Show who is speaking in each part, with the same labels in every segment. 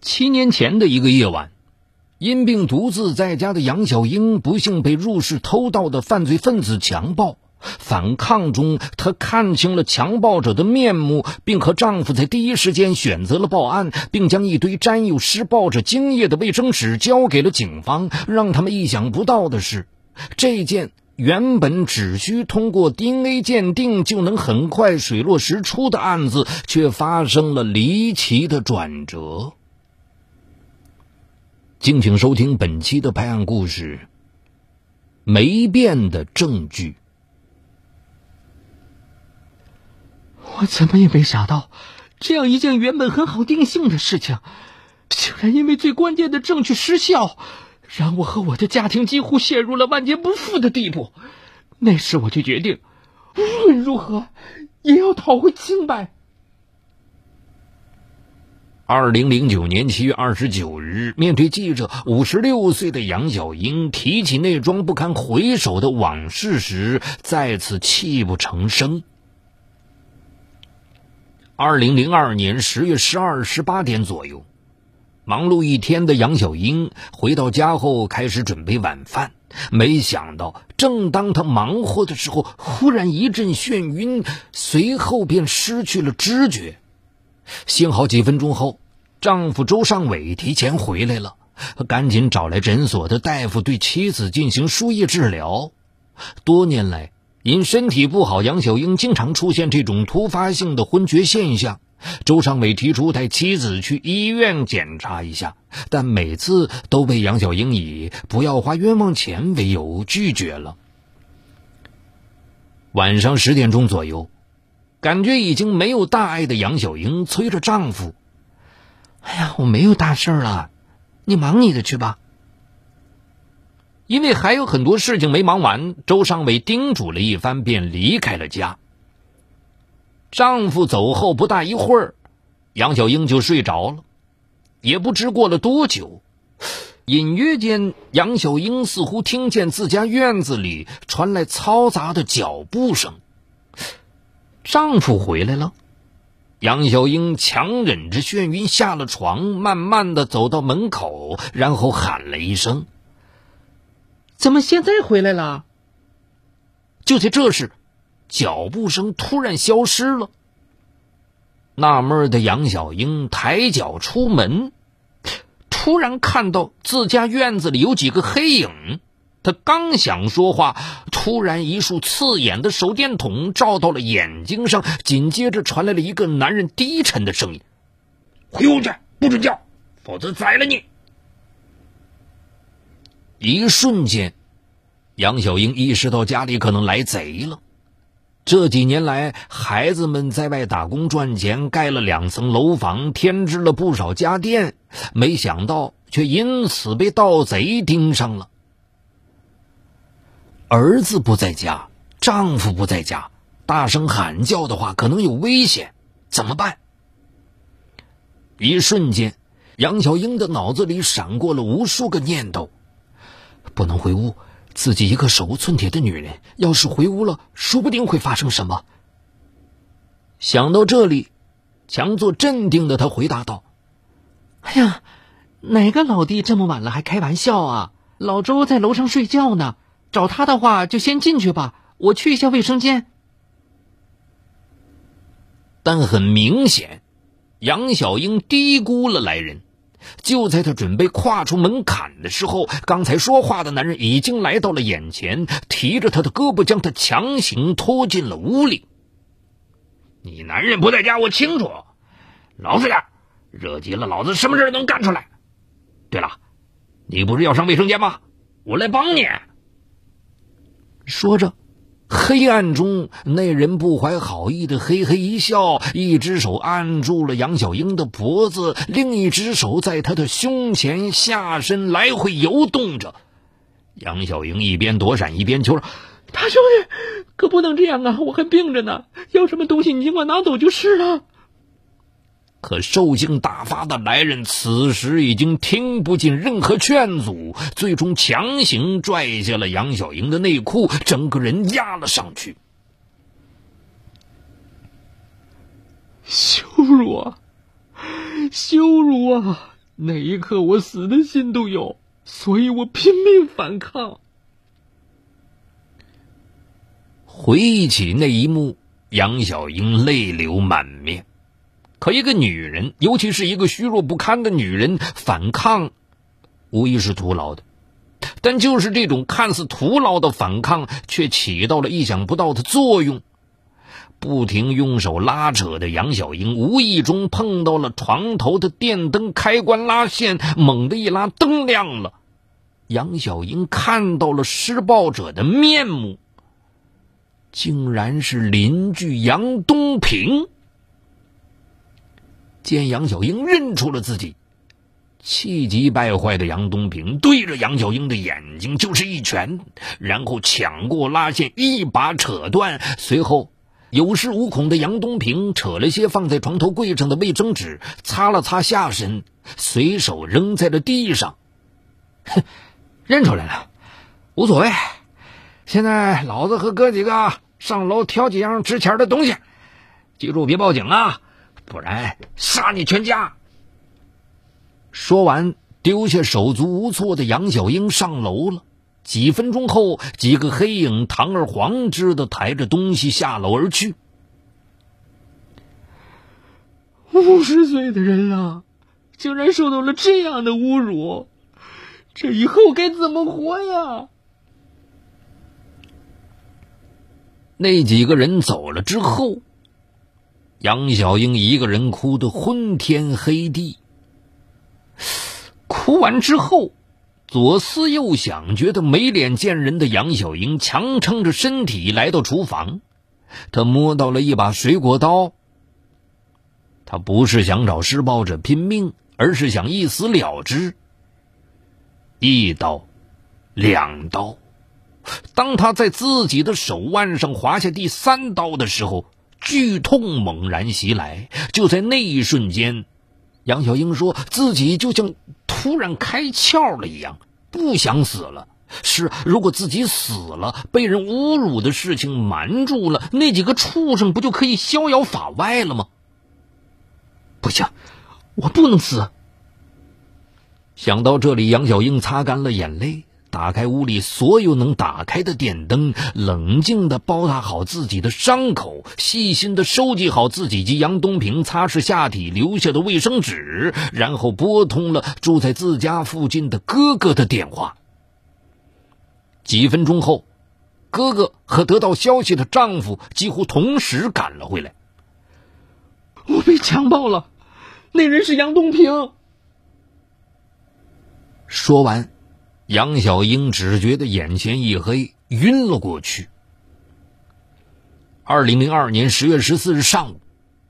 Speaker 1: 七年前的一个夜晚，因病独自在家的杨小英不幸被入室偷盗的犯罪分子强暴。反抗中，她看清了强暴者的面目，并和丈夫在第一时间选择了报案，并将一堆沾有施暴者精液的卫生纸交给了警方。让他们意想不到的是，这件原本只需通过 DNA 鉴定就能很快水落石出的案子，却发生了离奇的转折。敬请收听本期的拍案故事：没变的证据。
Speaker 2: 我怎么也没想到，这样一件原本很好定性的事情，竟然因为最关键的证据失效，让我和我的家庭几乎陷入了万劫不复的地步。那时我就决定，无论如何也要讨回清白。
Speaker 1: 二零零九年七月二十九日，面对记者，五十六岁的杨小英提起那桩不堪回首的往事时，再次泣不成声。二零零二年十月十二十八点左右，忙碌一天的杨小英回到家后，开始准备晚饭。没想到，正当她忙活的时候，忽然一阵眩晕，随后便失去了知觉。幸好几分钟后，丈夫周尚伟提前回来了，赶紧找来诊所的大夫对妻子进行输液治疗。多年来，因身体不好，杨小英经常出现这种突发性的昏厥现象。周尚伟提出带妻子去医院检查一下，但每次都被杨小英以不要花冤枉钱为由拒绝了。晚上十点钟左右。感觉已经没有大碍的杨小英催着丈夫：“
Speaker 2: 哎呀，我没有大事了，你忙你的去吧。”
Speaker 1: 因为还有很多事情没忙完，周尚伟叮嘱了一番，便离开了家。丈夫走后不大一会儿，杨小英就睡着了。也不知过了多久，隐约间，杨小英似乎听见自家院子里传来嘈杂的脚步声。丈夫回来了，杨小英强忍着眩晕下了床，慢慢的走到门口，然后喊了一声：“
Speaker 2: 怎么现在回来了？”
Speaker 1: 就在这时，脚步声突然消失了。纳闷的杨小英抬脚出门，突然看到自家院子里有几个黑影。他刚想说话，突然一束刺眼的手电筒照到了眼睛上，紧接着传来了一个男人低沉的声音：“回屋去，不准叫，否则宰了你！”一瞬间，杨小英意识到家里可能来贼了。这几年来，孩子们在外打工赚钱，盖了两层楼房，添置了不少家电，没想到却因此被盗贼盯上了。儿子不在家，丈夫不在家，大声喊叫的话可能有危险，怎么办？一瞬间，杨小英的脑子里闪过了无数个念头：不能回屋，自己一个手无寸铁的女人，要是回屋了，说不定会发生什么。想到这里，强作镇定的她回答道：“
Speaker 2: 哎呀，哪个老弟这么晚了还开玩笑啊？老周在楼上睡觉呢。”找他的话，就先进去吧。我去一下卫生间。
Speaker 1: 但很明显，杨小英低估了来人。就在她准备跨出门槛的时候，刚才说话的男人已经来到了眼前，提着她的胳膊，将她强行拖进了屋里。你男人不在家，我清楚。老实点，惹急了老子，什么事能干出来。对了，你不是要上卫生间吗？我来帮你。说着，黑暗中那人不怀好意的嘿嘿一笑，一只手按住了杨小英的脖子，另一只手在她的胸前下身来回游动着。杨小英一边躲闪一边求着：“
Speaker 2: 大兄弟，可不能这样啊！我还病着呢，要什么东西你尽管拿走就是了。”
Speaker 1: 可兽性大发的来人此时已经听不进任何劝阻，最终强行拽下了杨小英的内裤，整个人压了上去。
Speaker 2: 羞辱啊！羞辱啊！那一刻我死的心都有，所以我拼命反抗。
Speaker 1: 回忆起那一幕，杨小英泪流满面。可一个女人，尤其是一个虚弱不堪的女人，反抗无疑是徒劳的。但就是这种看似徒劳的反抗，却起到了意想不到的作用。不停用手拉扯的杨小英，无意中碰到了床头的电灯开关拉线，猛地一拉，灯亮了。杨小英看到了施暴者的面目，竟然是邻居杨东平。见杨小英认出了自己，气急败坏的杨东平对着杨小英的眼睛就是一拳，然后抢过拉线，一把扯断，随后。有恃无恐的杨东平扯了些放在床头柜上的卫生纸，擦了擦下身，随手扔在了地上。
Speaker 2: 哼，认出来了，无所谓。现在老子和哥几个上楼挑几样值钱的东西，记住别报警啊，不然杀你全家。
Speaker 1: 说完，丢下手足无措的杨小英上楼了。几分钟后，几个黑影堂而皇之的抬着东西下楼而去。
Speaker 2: 五十岁的人了，竟然受到了这样的侮辱，这以后该怎么活呀？
Speaker 1: 那几个人走了之后，杨小英一个人哭得昏天黑地。哭完之后。左思右想，觉得没脸见人的杨小英强撑着身体来到厨房，他摸到了一把水果刀。他不是想找施暴者拼命，而是想一死了之。一刀，两刀，当他在自己的手腕上划下第三刀的时候，剧痛猛然袭来。就在那一瞬间，杨小英说自己就像……突然开窍了一样，不想死了。是，如果自己死了，被人侮辱的事情瞒住了，那几个畜生不就可以逍遥法外了吗？
Speaker 2: 不行，我不能死。
Speaker 1: 想到这里，杨小英擦干了眼泪。打开屋里所有能打开的电灯，冷静的包扎好自己的伤口，细心的收集好自己及杨东平擦拭下体留下的卫生纸，然后拨通了住在自家附近的哥哥的电话。几分钟后，哥哥和得到消息的丈夫几乎同时赶了回来。
Speaker 2: 我被强暴了，那人是杨东平。
Speaker 1: 说完。杨小英只觉得眼前一黑，晕了过去。二零零二年十月十四日上午，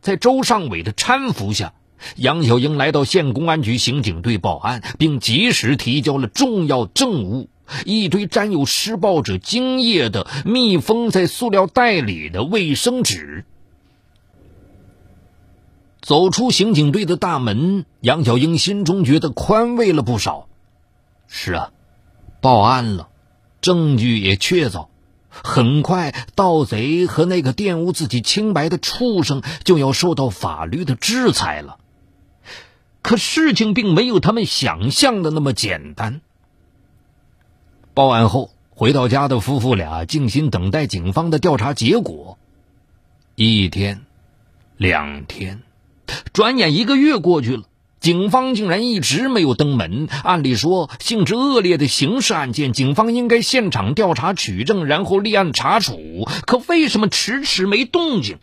Speaker 1: 在周尚伟的搀扶下，杨小英来到县公安局刑警队报案，并及时提交了重要证物——一堆沾有施暴者精液的密封在塑料袋里的卫生纸。走出刑警队的大门，杨小英心中觉得宽慰了不少。是啊。报案了，证据也确凿，很快盗贼和那个玷污自己清白的畜生就要受到法律的制裁了。可事情并没有他们想象的那么简单。报案后回到家的夫妇俩静心等待警方的调查结果。一天，两天，转眼一个月过去了。警方竟然一直没有登门。按理说，性质恶劣的刑事案件，警方应该现场调查取证，然后立案查处。可为什么迟迟没动静？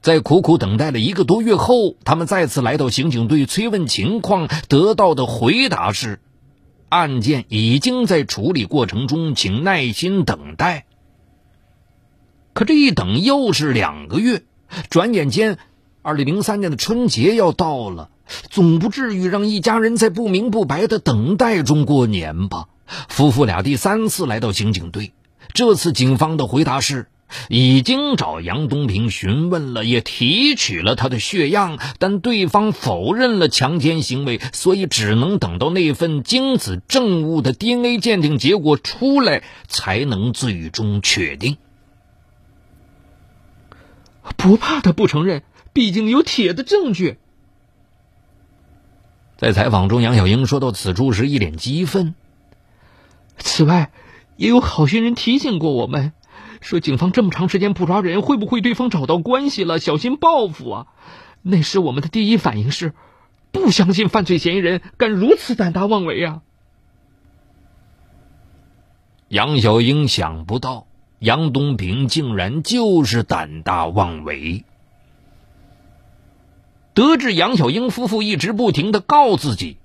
Speaker 1: 在苦苦等待了一个多月后，他们再次来到刑警队催问情况，得到的回答是：案件已经在处理过程中，请耐心等待。可这一等又是两个月，转眼间。二零零三年的春节要到了，总不至于让一家人在不明不白的等待中过年吧？夫妇俩第三次来到刑警队，这次警方的回答是，已经找杨东平询问了，也提取了他的血样，但对方否认了强奸行为，所以只能等到那份精子证物的 DNA 鉴定结果出来，才能最终确定。
Speaker 2: 不怕他不承认。毕竟有铁的证据。
Speaker 1: 在采访中，杨小英说到此处时一脸激愤。
Speaker 2: 此外，也有好心人提醒过我们，说警方这么长时间不抓人，会不会对方找到关系了，小心报复啊？那时我们的第一反应是，不相信犯罪嫌疑人敢如此胆大妄为啊！
Speaker 1: 杨小英想不到，杨东平竟然就是胆大妄为。得知杨小英夫妇一直不停的告自己，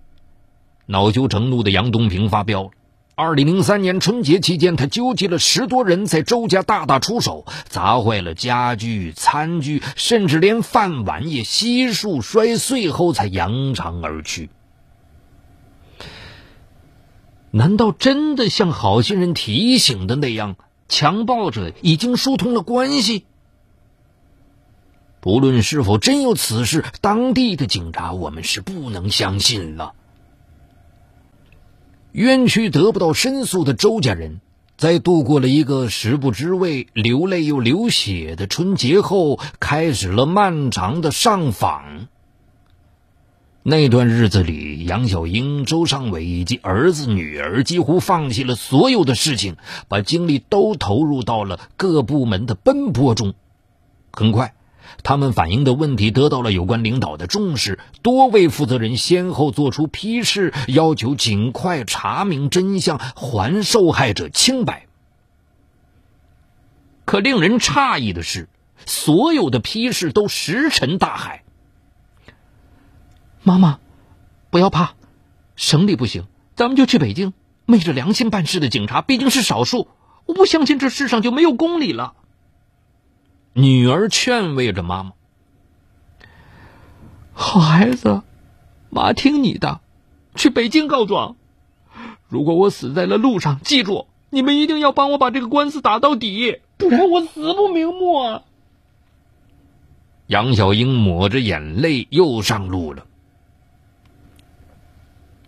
Speaker 1: 恼羞成怒的杨东平发飙了。二零零三年春节期间，他纠集了十多人在周家大打出手，砸坏了家具、餐具，甚至连饭碗也悉数摔碎后，才扬长而去。难道真的像好心人提醒的那样，强暴者已经疏通了关系？不论是否真有此事，当地的警察我们是不能相信了。冤屈得不到申诉的周家人，在度过了一个食不知味、流泪又流血的春节后，开始了漫长的上访。那段日子里，杨小英、周尚伟以及儿子、女儿几乎放弃了所有的事情，把精力都投入到了各部门的奔波中。很快。他们反映的问题得到了有关领导的重视，多位负责人先后作出批示，要求尽快查明真相，还受害者清白。可令人诧异的是，所有的批示都石沉大海。
Speaker 2: 妈妈，不要怕，省里不行，咱们就去北京。昧着良心办事的警察毕竟是少数，我不相信这世上就没有公理了。
Speaker 1: 女儿劝慰着妈妈：“
Speaker 2: 好孩子，妈听你的，去北京告状。如果我死在了路上，记住，你们一定要帮我把这个官司打到底，不然我死不瞑目。”啊！
Speaker 1: 杨小英抹着眼泪又上路了。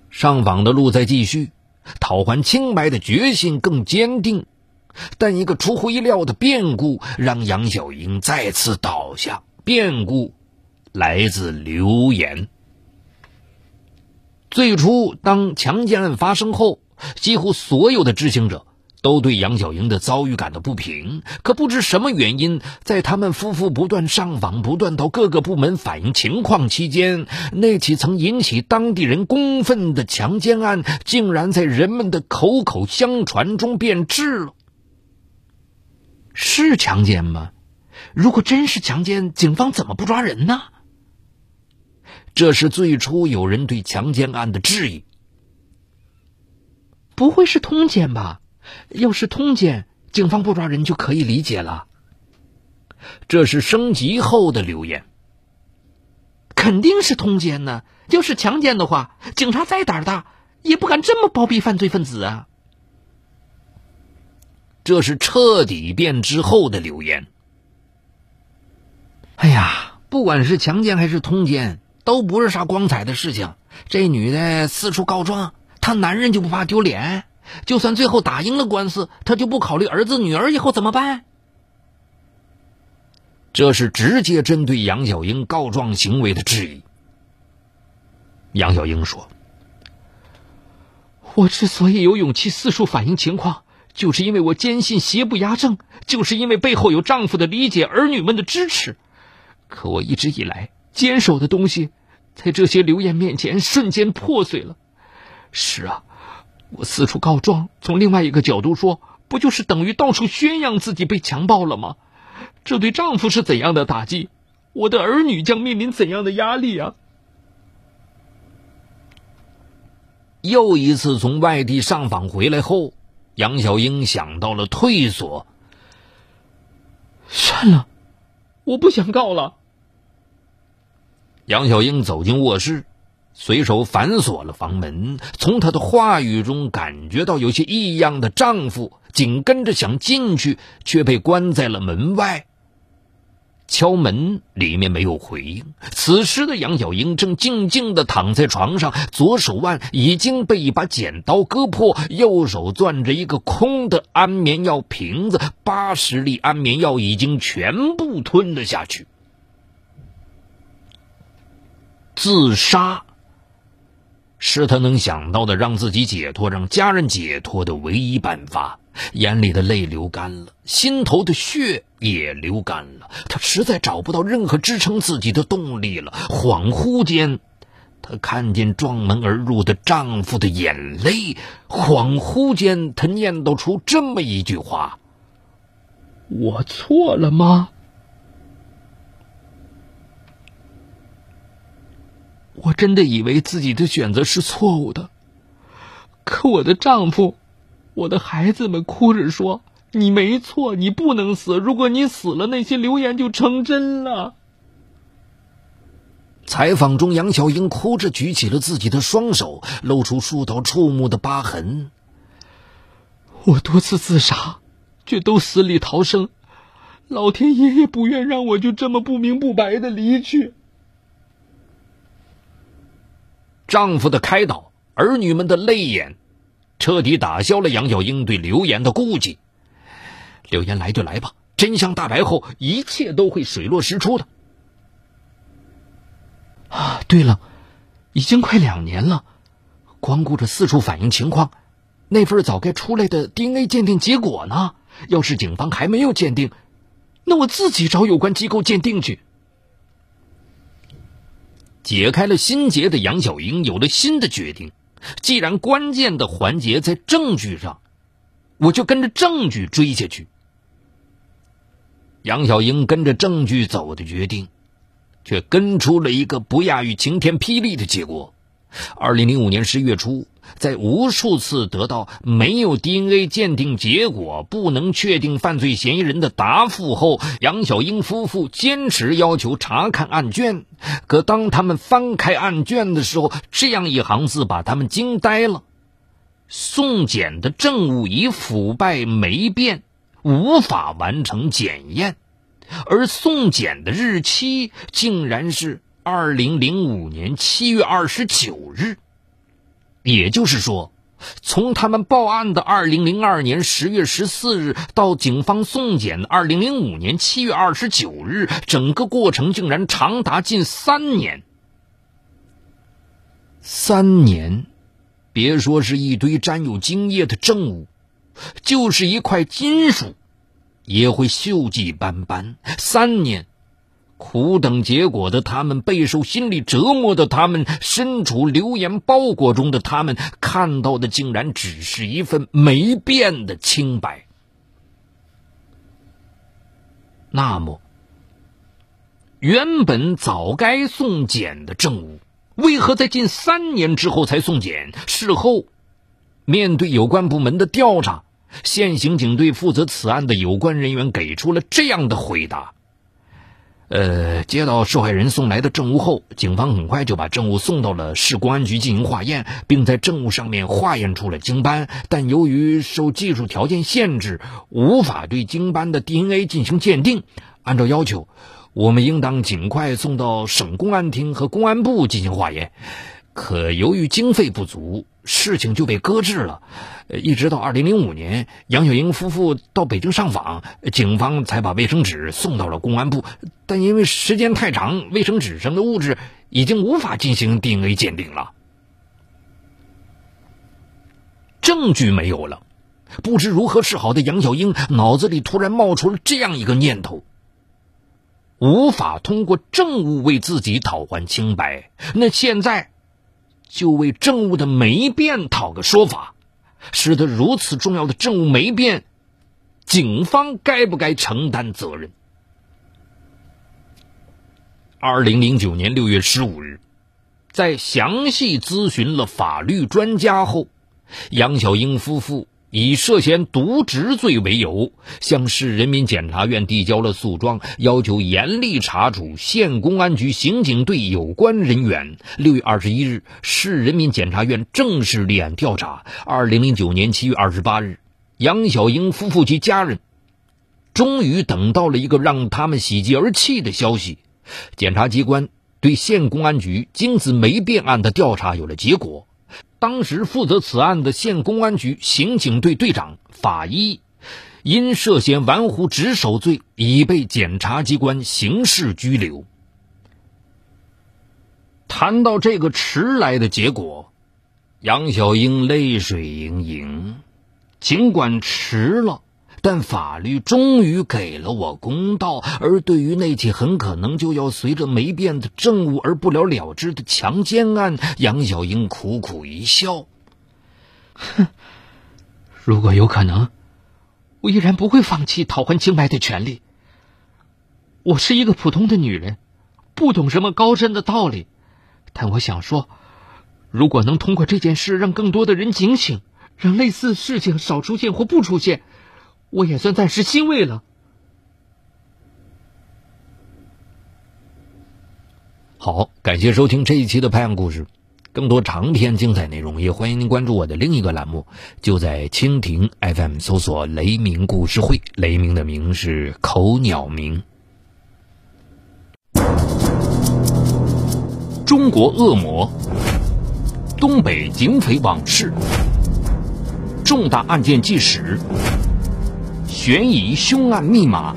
Speaker 1: 上访的路在继续，讨还清白的决心更坚定。但一个出乎意料的变故让杨小英再次倒下。变故来自流言。最初，当强奸案发生后，几乎所有的知情者都对杨小英的遭遇感到不平。可不知什么原因，在他们夫妇不断上访、不断到各个部门反映情况期间，那起曾引起当地人公愤的强奸案，竟然在人们的口口相传中变质了。是强奸吗？如果真是强奸，警方怎么不抓人呢？这是最初有人对强奸案的质疑。
Speaker 2: 不会是通奸吧？要是通奸，警方不抓人就可以理解了。
Speaker 1: 这是升级后的留言。
Speaker 2: 肯定是通奸呢。要是强奸的话，警察再胆大也不敢这么包庇犯罪分子啊。
Speaker 1: 这是彻底变之后的柳岩。哎呀，不管是强奸还是通奸，都不是啥光彩的事情。这女的四处告状，她男人就不怕丢脸？就算最后打赢了官司，她就不考虑儿子女儿以后怎么办？这是直接针对杨小英告状行为的质疑。杨小英说：“
Speaker 2: 我之所以有勇气四处反映情况。”就是因为我坚信邪不压正，就是因为背后有丈夫的理解、儿女们的支持。可我一直以来坚守的东西，在这些流言面前瞬间破碎了。是啊，我四处告状，从另外一个角度说，不就是等于到处宣扬自己被强暴了吗？这对丈夫是怎样的打击？我的儿女将面临怎样的压力啊？
Speaker 1: 又一次从外地上访回来后。杨小英想到了退缩，
Speaker 2: 算了，我不想告了。
Speaker 1: 杨小英走进卧室，随手反锁了房门。从她的话语中感觉到有些异样的丈夫，紧跟着想进去，却被关在了门外。敲门，里面没有回应。此时的杨小英正静静的躺在床上，左手腕已经被一把剪刀割破，右手攥着一个空的安眠药瓶子，八十粒安眠药已经全部吞了下去。自杀，是他能想到的让自己解脱、让家人解脱的唯一办法。眼里的泪流干了，心头的血也流干了。他实在找不到任何支撑自己的动力了。恍惚间，他看见撞门而入的丈夫的眼泪。恍惚间，他念叨出这么一句话：“
Speaker 2: 我错了吗？我真的以为自己的选择是错误的，可我的丈夫……”我的孩子们哭着说：“你没错，你不能死。如果你死了，那些流言就成真了。”
Speaker 1: 采访中，杨小英哭着举起了自己的双手，露出数道触目的疤痕。
Speaker 2: 我多次自杀，却都死里逃生，老天爷也不愿让我就这么不明不白的离去。
Speaker 1: 丈夫的开导，儿女们的泪眼。彻底打消了杨小英对刘岩的顾忌。刘岩来就来吧，真相大白后，一切都会水落石出的。
Speaker 2: 啊，对了，已经快两年了，光顾着四处反映情况，那份早该出来的 DNA 鉴定结果呢？要是警方还没有鉴定，那我自己找有关机构鉴定去。
Speaker 1: 解开了心结的杨小英有了新的决定。既然关键的环节在证据上，我就跟着证据追下去。杨小英跟着证据走的决定，却跟出了一个不亚于晴天霹雳的结果。二零零五年十月初。在无数次得到没有 DNA 鉴定结果、不能确定犯罪嫌疑人的答复后，杨小英夫妇坚持要求查看案卷。可当他们翻开案卷的时候，这样一行字把他们惊呆了：送检的证物已腐败霉变，无法完成检验，而送检的日期竟然是二零零五年七月二十九日。也就是说，从他们报案的二零零二年十月十四日到警方送检的二零零五年七月二十九日，整个过程竟然长达近三年。三年，别说是一堆沾有精液的证物，就是一块金属，也会锈迹斑斑。三年。苦等结果的他们，备受心理折磨的他们，身处流言包裹中的他们，看到的竟然只是一份没变的清白。那么，原本早该送检的证物，为何在近三年之后才送检？事后，面对有关部门的调查，现刑警队负责此案的有关人员给出了这样的回答。呃，接到受害人送来的证物后，警方很快就把证物送到了市公安局进行化验，并在证物上面化验出了精斑。但由于受技术条件限制，无法对精斑的 DNA 进行鉴定。按照要求，我们应当尽快送到省公安厅和公安部进行化验。可由于经费不足，事情就被搁置了。一直到二零零五年，杨小英夫妇到北京上访，警方才把卫生纸送到了公安部。但因为时间太长，卫生纸上的物质已经无法进行 DNA 鉴定了，证据没有了。不知如何是好的杨小英脑子里突然冒出了这样一个念头：无法通过证物为自己讨还清白，那现在。就为证物的没变讨个说法，使得如此重要的证物没变，警方该不该承担责任？二零零九年六月十五日，在详细咨询了法律专家后，杨小英夫妇。以涉嫌渎职罪为由，向市人民检察院递交了诉状，要求严厉查处县公安局刑警队有关人员。六月二十一日，市人民检察院正式立案调查。二零零九年七月二十八日，杨小英夫妇及家人终于等到了一个让他们喜极而泣的消息：检察机关对县公安局精子没变案的调查有了结果。当时负责此案的县公安局刑警队队长法医，因涉嫌玩忽职守罪，已被检察机关刑事拘留。谈到这个迟来的结果，杨小英泪水盈盈，尽管迟了。但法律终于给了我公道，而对于那起很可能就要随着没变的证物而不了了之的强奸案，杨小英苦苦一笑：“
Speaker 2: 哼，如果有可能，我依然不会放弃讨还清白的权利。我是一个普通的女人，不懂什么高深的道理，但我想说，如果能通过这件事让更多的人警醒，让类似事情少出现或不出现。”我也算暂时欣慰了。
Speaker 1: 好，感谢收听这一期的拍案故事，更多长篇精彩内容，也欢迎您关注我的另一个栏目，就在蜻蜓 FM 搜索“雷鸣故事会”，雷鸣的鸣是口鸟鸣。中国恶魔，东北警匪往事，重大案件纪实。悬疑凶案密码，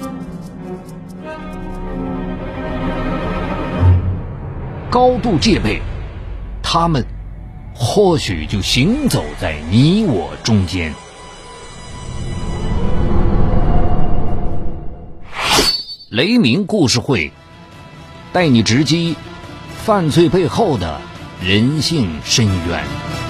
Speaker 1: 高度戒备，他们或许就行走在你我中间。雷鸣故事会带你直击犯罪背后的人性深渊。